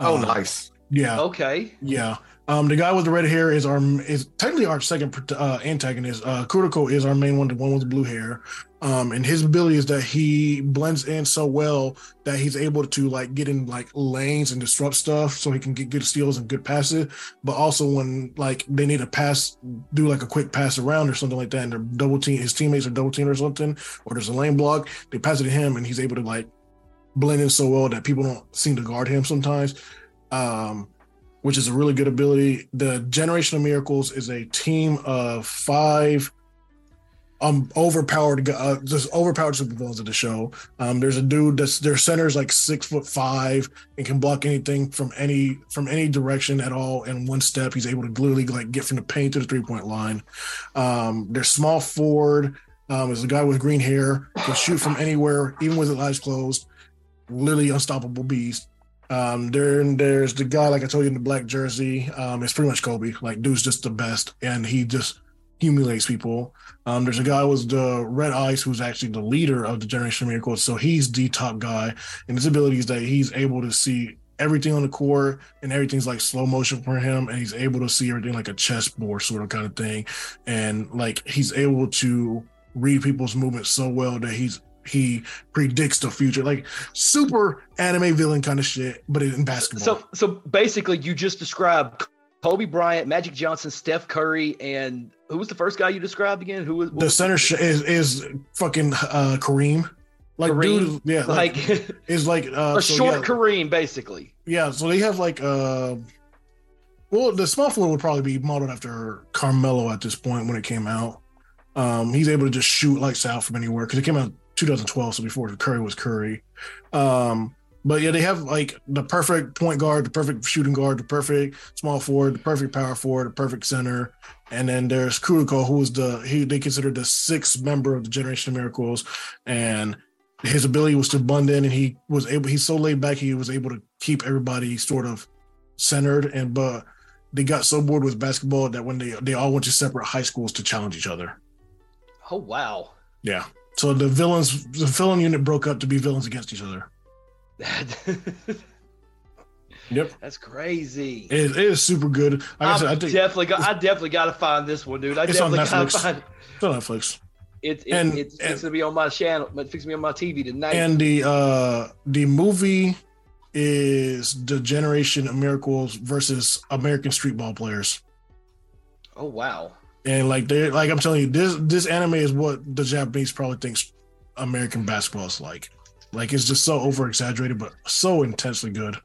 Speaker 1: Oh,
Speaker 3: Uh,
Speaker 1: nice.
Speaker 3: Yeah,
Speaker 2: Okay.
Speaker 3: yeah. Um, the guy with the red hair is our is technically our second uh, antagonist. Uh, Kuroko is our main one, the one with the blue hair. Um, and his ability is that he blends in so well that he's able to like get in like lanes and disrupt stuff, so he can get good steals and good passes. But also when like they need a pass, do like a quick pass around or something like that, and they're double team, his teammates are double team or something, or there's a lane block, they pass it to him, and he's able to like blend in so well that people don't seem to guard him sometimes. Um, which is a really good ability. The Generation of Miracles is a team of five um overpowered uh, just overpowered supervillains of the show. Um, there's a dude that's their center is like six foot five and can block anything from any from any direction at all in one step. He's able to literally like get from the paint to the three point line. Um, there's small forward um, is a guy with green hair can shoot from anywhere, even with his eyes closed. Literally unstoppable beast. Um, then there's the guy, like I told you, in the black jersey. Um, it's pretty much Kobe. Like, dude's just the best, and he just humiliates people. Um, there's a guy with the red eyes who's actually the leader of the Generation of Miracles. So he's the top guy, and his ability is that he's able to see everything on the court, and everything's like slow motion for him, and he's able to see everything like a chessboard sort of kind of thing, and like he's able to read people's movements so well that he's he predicts the future, like super anime villain kind of shit, but in basketball.
Speaker 2: So, so basically, you just described Kobe Bryant, Magic Johnson, Steph Curry, and who was the first guy you described again? Who was
Speaker 3: the center sh- is is fucking uh, Kareem. Like, Kareem, dude, yeah, like, like is like uh,
Speaker 2: a so short yeah, Kareem, basically.
Speaker 3: Yeah, so they have like uh, well, the small forward would probably be modeled after Carmelo at this point when it came out. Um, he's able to just shoot lights out from anywhere because it came out 2012, so before Curry was Curry. Um, but yeah, they have like the perfect point guard, the perfect shooting guard, the perfect small forward, the perfect power forward, the perfect center. And then there's Kuroko, who is the he they consider the sixth member of the Generation of Miracles. And his ability was to bund in and he was able he's so laid back he was able to keep everybody sort of centered and but they got so bored with basketball that when they they all went to separate high schools to challenge each other.
Speaker 2: Oh wow.
Speaker 3: Yeah. So the villains, the villain unit broke up to be villains against each other. yep.
Speaker 2: That's crazy.
Speaker 3: It, it is super good.
Speaker 2: Like I, said, I think definitely got. I definitely got to find this one, dude. I
Speaker 3: it's
Speaker 2: definitely
Speaker 3: on Netflix.
Speaker 2: gotta find.
Speaker 3: It's on Netflix.
Speaker 2: It, it, and, it's and, gonna be on my channel. It's fixing me on my TV tonight.
Speaker 3: And the uh the movie is the Generation of Miracles versus American Streetball Players.
Speaker 2: Oh wow!
Speaker 3: And like they're like I'm telling you, this this anime is what the Japanese probably thinks American basketball is like. Like it's just so over exaggerated, but so intensely good.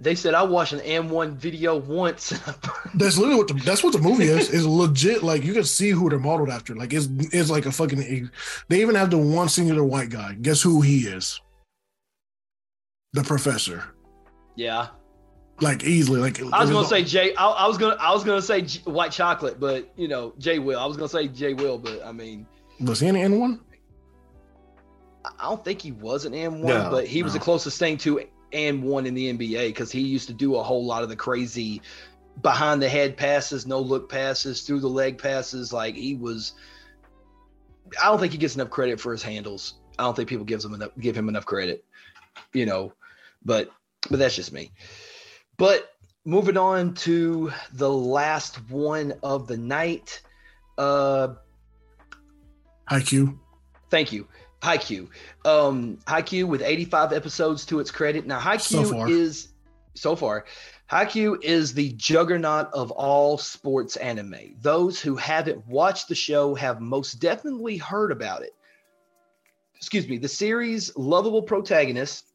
Speaker 2: They said I watched an AND1 video once.
Speaker 3: that's literally what the, that's what the movie is. Is legit. Like you can see who they're modeled after. Like it's it's like a fucking. They even have the one singular white guy. Guess who he is? The professor.
Speaker 2: Yeah
Speaker 3: like easily. Like
Speaker 2: I was gonna say Jay. I, I, was gonna I was gonna say white chocolate, but you know Jay Will. I was gonna say Jay Will, but I mean,
Speaker 3: was he an N one?
Speaker 2: I don't think he was an N one, no, but he no. was the closest thing to N one in the NBA because he used to do a whole lot of the crazy behind the head passes, no look passes, through the leg passes. Like he was. I don't think he gets enough credit for his handles. I don't think people gives him enough give him enough credit, you know. But but that's just me. But moving on to the last one of the night. Uh,
Speaker 3: Haikyuu.
Speaker 2: Thank you. Haikyuu. Um, Haikyuu with 85 episodes to its credit. Now, Haikyuu so is so far. Haikyuu is the juggernaut of all sports anime. Those who haven't watched the show have most definitely heard about it. Excuse me. The series' lovable protagonist,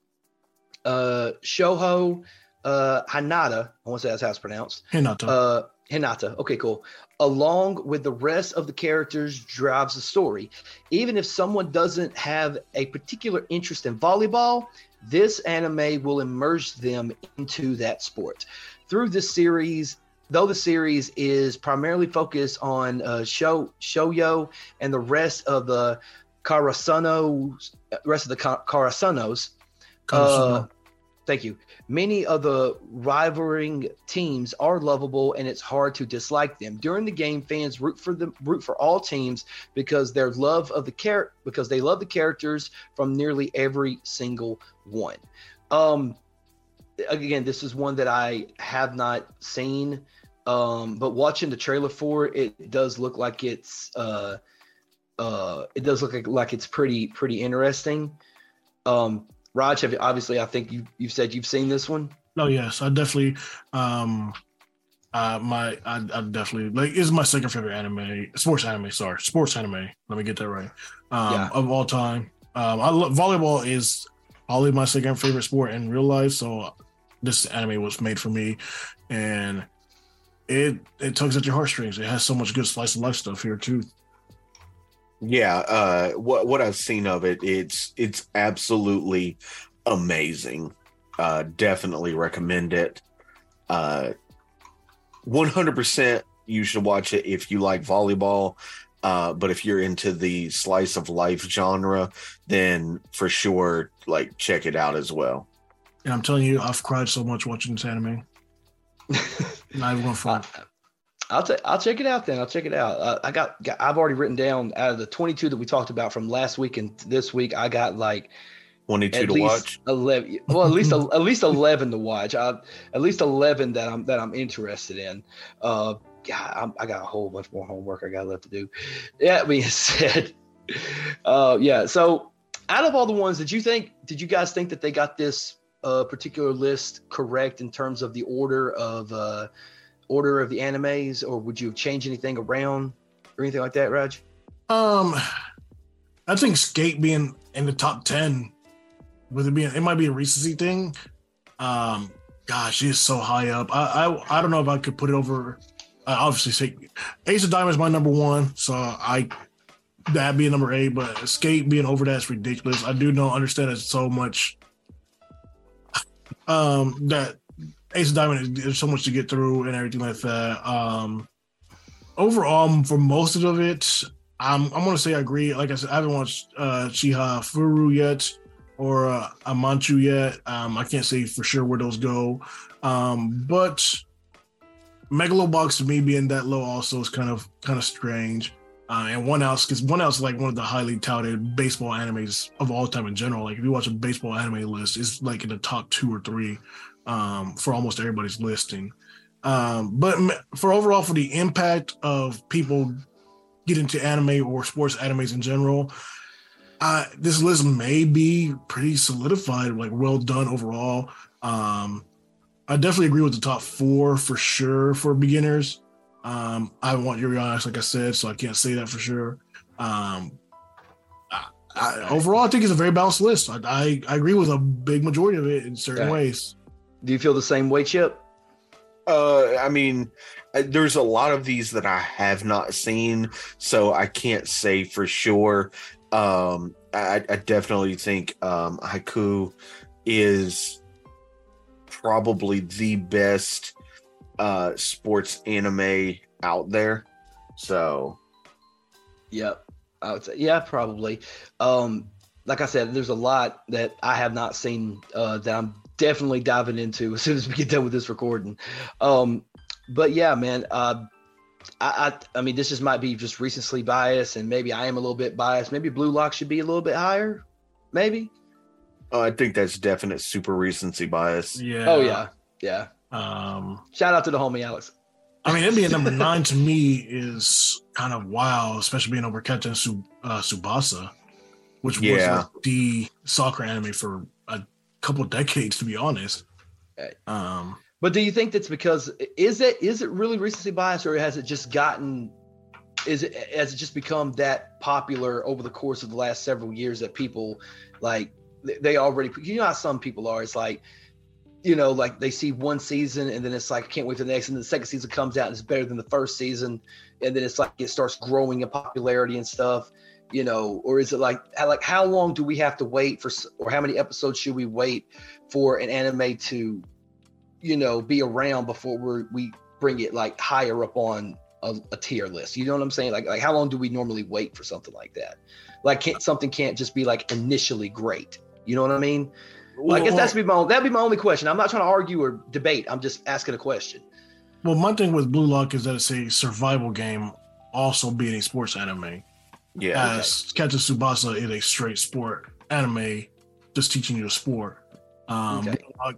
Speaker 2: uh, Shoho uh, Hanada, I want to say that's how it's pronounced.
Speaker 3: Hinata.
Speaker 2: Uh, Hinata. Okay, cool. Along with the rest of the characters, drives the story. Even if someone doesn't have a particular interest in volleyball, this anime will immerse them into that sport. Through this series, though the series is primarily focused on uh, show shoyo and the rest of the Karasunos, rest of the Karasunos, uh, thank you. Many of the rivaling teams are lovable and it's hard to dislike them. During the game, fans root for them root for all teams because their love of the char- because they love the characters from nearly every single one. Um again, this is one that I have not seen. Um, but watching the trailer for it, it does look like it's uh uh it does look like, like it's pretty pretty interesting. Um Raj, have obviously I think you you've said you've seen this one.
Speaker 3: No, oh, yes, I definitely. Um, uh, my I, I definitely like is my second favorite anime, sports anime. Sorry, sports anime. Let me get that right. Um, yeah. of all time. Um, I love volleyball is probably my second favorite sport in real life. So this anime was made for me, and it it tugs at your heartstrings. It has so much good slice of life stuff here too.
Speaker 1: Yeah, uh, what what I've seen of it, it's it's absolutely amazing. Uh, definitely recommend it. Uh, one hundred percent, you should watch it if you like volleyball. Uh, but if you're into the slice of life genre, then for sure, like check it out as well.
Speaker 3: And I'm telling you, I've cried so much watching this anime. Not even going for
Speaker 2: I'll take. I'll check it out then. I'll check it out. Uh, I got, got. I've already written down out of the 22 that we talked about from last week and this week. I got like
Speaker 1: 22
Speaker 2: at
Speaker 1: to watch.
Speaker 2: 11. Well, at least at least 11 to watch. I, at least 11 that I'm that I'm interested in. Uh, yeah, I'm, I got a whole bunch more homework I got left to do. That being said, uh, yeah. So, out of all the ones, did you think? Did you guys think that they got this uh, particular list correct in terms of the order of uh, order of the animes, or would you change anything around or anything like that, Raj?
Speaker 3: Um, I think Skate being in the top ten, with it being it might be a recency thing. Um, gosh, he's so high up. I I, I don't know if I could put it over. Uh, obviously, Ace of Diamonds my number one, so I that being number eight. But Skate being over that's ridiculous. I do know understand it's so much. Um, that Ace of Diamond, there's so much to get through and everything like that. Um, overall, for most of it, I'm I'm gonna say I agree. Like I said, I haven't watched uh, Chiha Furu yet or uh, Amanchu yet. Um, I can't say for sure where those go, um, but Megalobox to me being that low also is kind of kind of strange. Uh, and One Outs because One Outs is like one of the highly touted baseball animes of all time in general. Like if you watch a baseball anime list, it's like in the top two or three um, for almost everybody's listing. Um, but for overall, for the impact of people get into anime or sports animes in general, uh, this list may be pretty solidified, like well done overall. Um, I definitely agree with the top four for sure for beginners. Um, I want Yuri on like I said, so I can't say that for sure. Um, I, I, overall, I think it's a very balanced list. I, I, I agree with a big majority of it in certain ways.
Speaker 2: Do you feel the same way, Chip?
Speaker 1: Uh, I mean, uh, there's a lot of these that I have not seen, so I can't say for sure. Um, I, I definitely think um, Haikyuu is probably the best uh, sports anime out there. So,
Speaker 2: Yep. I would say, yeah, probably. Um, like I said, there's a lot that I have not seen uh, that I'm definitely diving into as soon as we get done with this recording. Um, but yeah, man, uh, I, I, I mean, this just might be just recency bias, and maybe I am a little bit biased. Maybe Blue Lock should be a little bit higher, maybe.
Speaker 1: uh, I think that's definite super recency bias.
Speaker 3: Yeah.
Speaker 2: Oh yeah, yeah.
Speaker 3: Um,
Speaker 2: Shout out to the homie Alex.
Speaker 3: I mean, it being number nine to me is kind of wild, especially being over Captain Su- uh, Tsubasa, which
Speaker 1: Yeah.
Speaker 3: was like the soccer anime for a couple decades, to be honest. Um,
Speaker 2: But do you think that's because is it is it really recency bias or has it just gotten is it has it just become that popular over the course of the last several years that people like they- already you know how some people are it's like you know like they see one season and then it's like I can't wait for the next and then the second season comes out and it's better than the first season and then it's like it starts growing in popularity and stuff you know or is it like how, like how long do we have to wait for or how many episodes should we wait for an anime to you know be around before we we bring it like higher up on a, a tier list? You know what i'm saying? Like like how long do we normally wait for something like that? Like can't something can't just be like initially great. You know what i mean? Well, i guess that's be my own, that'd be my only question. I'm not trying to argue or debate. I'm just asking a question.
Speaker 3: Well, my thing with Blue Lock is that it's a survival game, also being a sports anime.
Speaker 1: Yeah.
Speaker 3: As Captain Tsubasa is a straight sport anime, just teaching you a sport. Um,
Speaker 2: Okay.
Speaker 3: Blue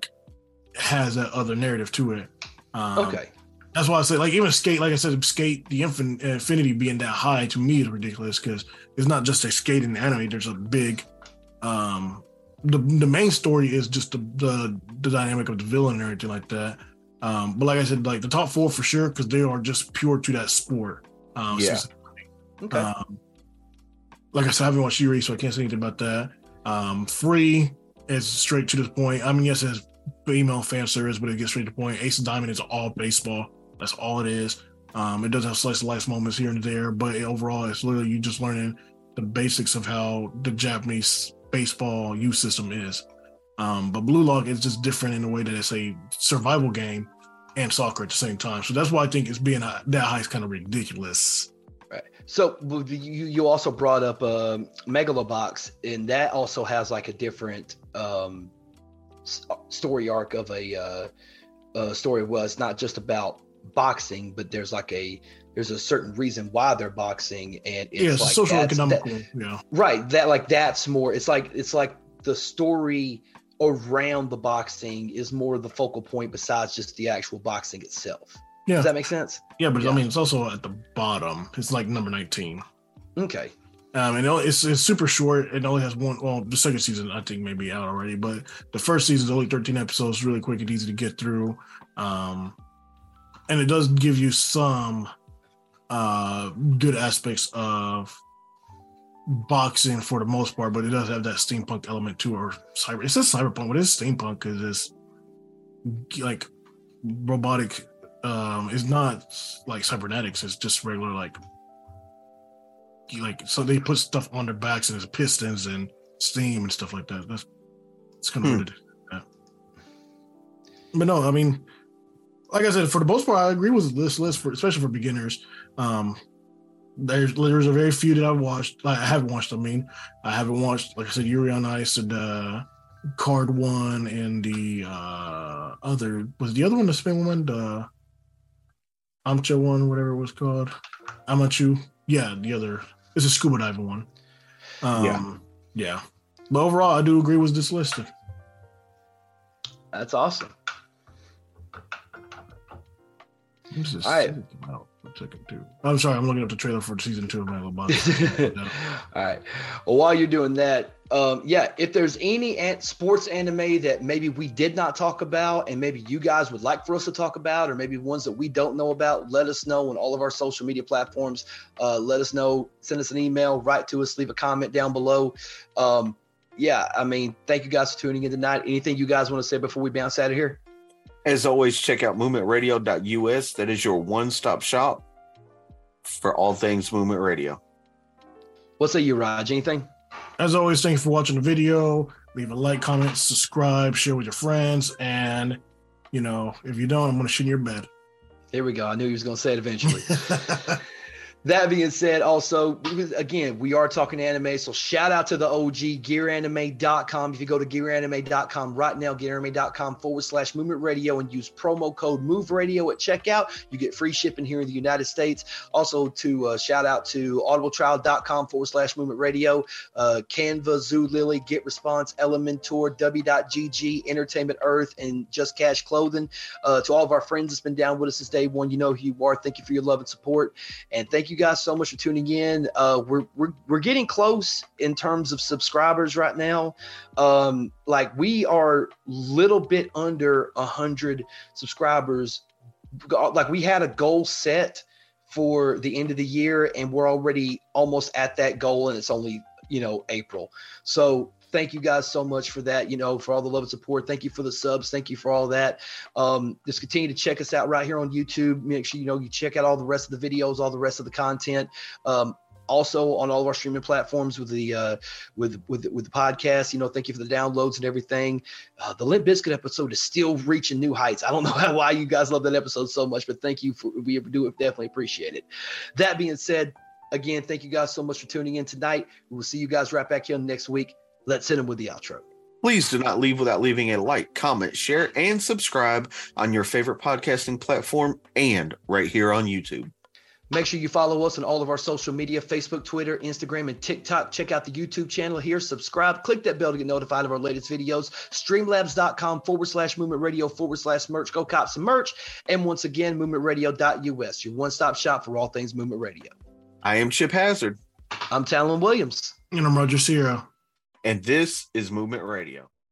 Speaker 3: has that other narrative to it. Um,
Speaker 2: okay
Speaker 3: That's why I say, like, even skate, like I said, skate, the infin- infinity being that high to me is ridiculous because it's not just a skate skating anime. There's a big, um, the the main story is just the the, the dynamic of the villain and everything like that. Um, but like I said, like the top four for sure because they are just pure to that sport. Um,
Speaker 1: Yeah.
Speaker 3: since-
Speaker 2: okay
Speaker 3: um, like I said, I haven't watched Yuri, so I can't say anything about that. Um, free is straight to the point. I mean, yes, it's female fan service, but it gets straight to the point. Ace of Diamond is all baseball. That's all it is. Um, it does have slice of life moments here and there, but overall, it's literally you just learning the basics of how the Japanese baseball youth system is. Um, but Blue Lock is just different in the way that it's a survival game and soccer at the same time. So that's why I think it's being that high is kind of ridiculous.
Speaker 2: Right. So you you also brought up uh, Megalobox, and that also has like a different um, story arc of a, uh, a story. Was not just about boxing, but there's like a there's a certain reason why they're boxing, and it's
Speaker 3: yeah, it's
Speaker 2: like
Speaker 3: social economical.
Speaker 2: that-
Speaker 3: yeah,
Speaker 2: right. That like that's more. It's like it's like the story around the boxing is more the focal point besides just the actual boxing itself.
Speaker 3: Yeah.
Speaker 2: Does that make sense?
Speaker 3: yeah, but
Speaker 2: Yeah.
Speaker 3: I mean, it's also at the bottom. It's like number nineteen.
Speaker 2: Okay.
Speaker 3: Um, and it's it's super short. It only has one. Well, the second season I think may be out already, but the first season is only thirteen episodes, really quick and easy to get through. Um, and it does give you some uh good aspects of boxing for the most part, but it does have that steampunk element too, or cyber. It says cyberpunk, but it's steampunk because it's like robotic. Um, it's not like cybernetics. It's just regular like like so they put stuff on their backs and there's pistons and steam and stuff like that. That's it's kind of
Speaker 1: Hmm.
Speaker 3: weird. Yeah. But no, I mean, like I said, for the most part, I agree with this list for especially for beginners. Um, there's there's a very few that I've watched. I haven't watched. I mean, I haven't watched. Like I said, Yuri on Ice and uh, Card One and the uh, other was the other one the spin one the Amcha one, whatever it was called. Amanchu. Yeah, the other it's a scuba diving one. Um,
Speaker 1: Yeah.
Speaker 3: yeah. But overall, I do agree with this list.
Speaker 2: That's awesome. All right.
Speaker 3: A second too? I'm sorry, I'm looking up the trailer for season two of Megalobox.
Speaker 2: All right. Well, while you're doing that, um, yeah, if there's any an- sports anime that maybe we did not talk about and maybe you guys would like for us to talk about, or maybe ones that we don't know about, let us know on all of our social media platforms. Uh, let us know, send us an email, write to us, leave a comment down below. Um, yeah, I mean, thank you guys for tuning in tonight. Anything you guys want to say before we bounce out of here?
Speaker 1: As always, check out movementradio.us. That is your one stop shop for all things Movement Radio.
Speaker 2: What's say you, Raj? Anything?
Speaker 3: As always, thank you for watching the video. Leave a like, comment, subscribe, share with your friends, and you know, if you don't, I'm gonna shit in your bed.
Speaker 2: There we go. I knew he was going to say it eventually. That being said, also, again, we are talking anime. So shout out to the OG, gearanime.com. If you go to gearanime.com right now, gearanime.com forward slash movement radio and use promo code move radio at checkout, you get free shipping here in the United States. Also, to uh, shout out to audibletrial.com forward slash movement radio, uh, Canva, Zulily, Get Response, Elementor, W.GG, Entertainment Earth, and Just Cash Clothing. Uh, to all of our friends that's been down with us since day one, you know who you are. Thank you for your love and support. And thank guys so much for tuning in. Uh, we're, we're we're getting close in terms of subscribers right now. Um, like we are little bit under a hundred subscribers. Like we had a goal set for the end of the year, and we're already almost at that goal, and it's only you know April. So thank you guys so much for that. You know, for all the love and support. Thank you for the subs. Thank you for all that. Um, just continue to check us out right here on YouTube. Make sure you know you check out all the rest of the videos, all the rest of the content. Um, also on all of our streaming platforms with the uh, with with with the podcast. You know, thank you for the downloads and everything. Uh, the Limp Bizkit episode is still reaching new heights. I don't know how, why you guys love that episode so much, but thank you for we do. Definitely appreciate it. That being said, again, thank you guys so much for tuning in tonight. We will see you guys right back here next week. Let's hit them with the outro.
Speaker 1: Please do not leave without leaving a like, comment, share, and subscribe on your favorite podcasting platform and right here on YouTube.
Speaker 2: Make sure you follow us on all of our social media Facebook, Twitter, Instagram, and TikTok. Check out the YouTube channel here. Subscribe. Click that bell to get notified of our latest videos. Streamlabs.com forward slash movement radio forward slash merch. Go cop some merch. And once again, movementradio.us, your one stop shop for all things movement radio.
Speaker 1: I am Chip Hazard,
Speaker 2: I'm Talon Williams.
Speaker 3: and I'm Roger Sierra.
Speaker 1: And this is Movement Radio.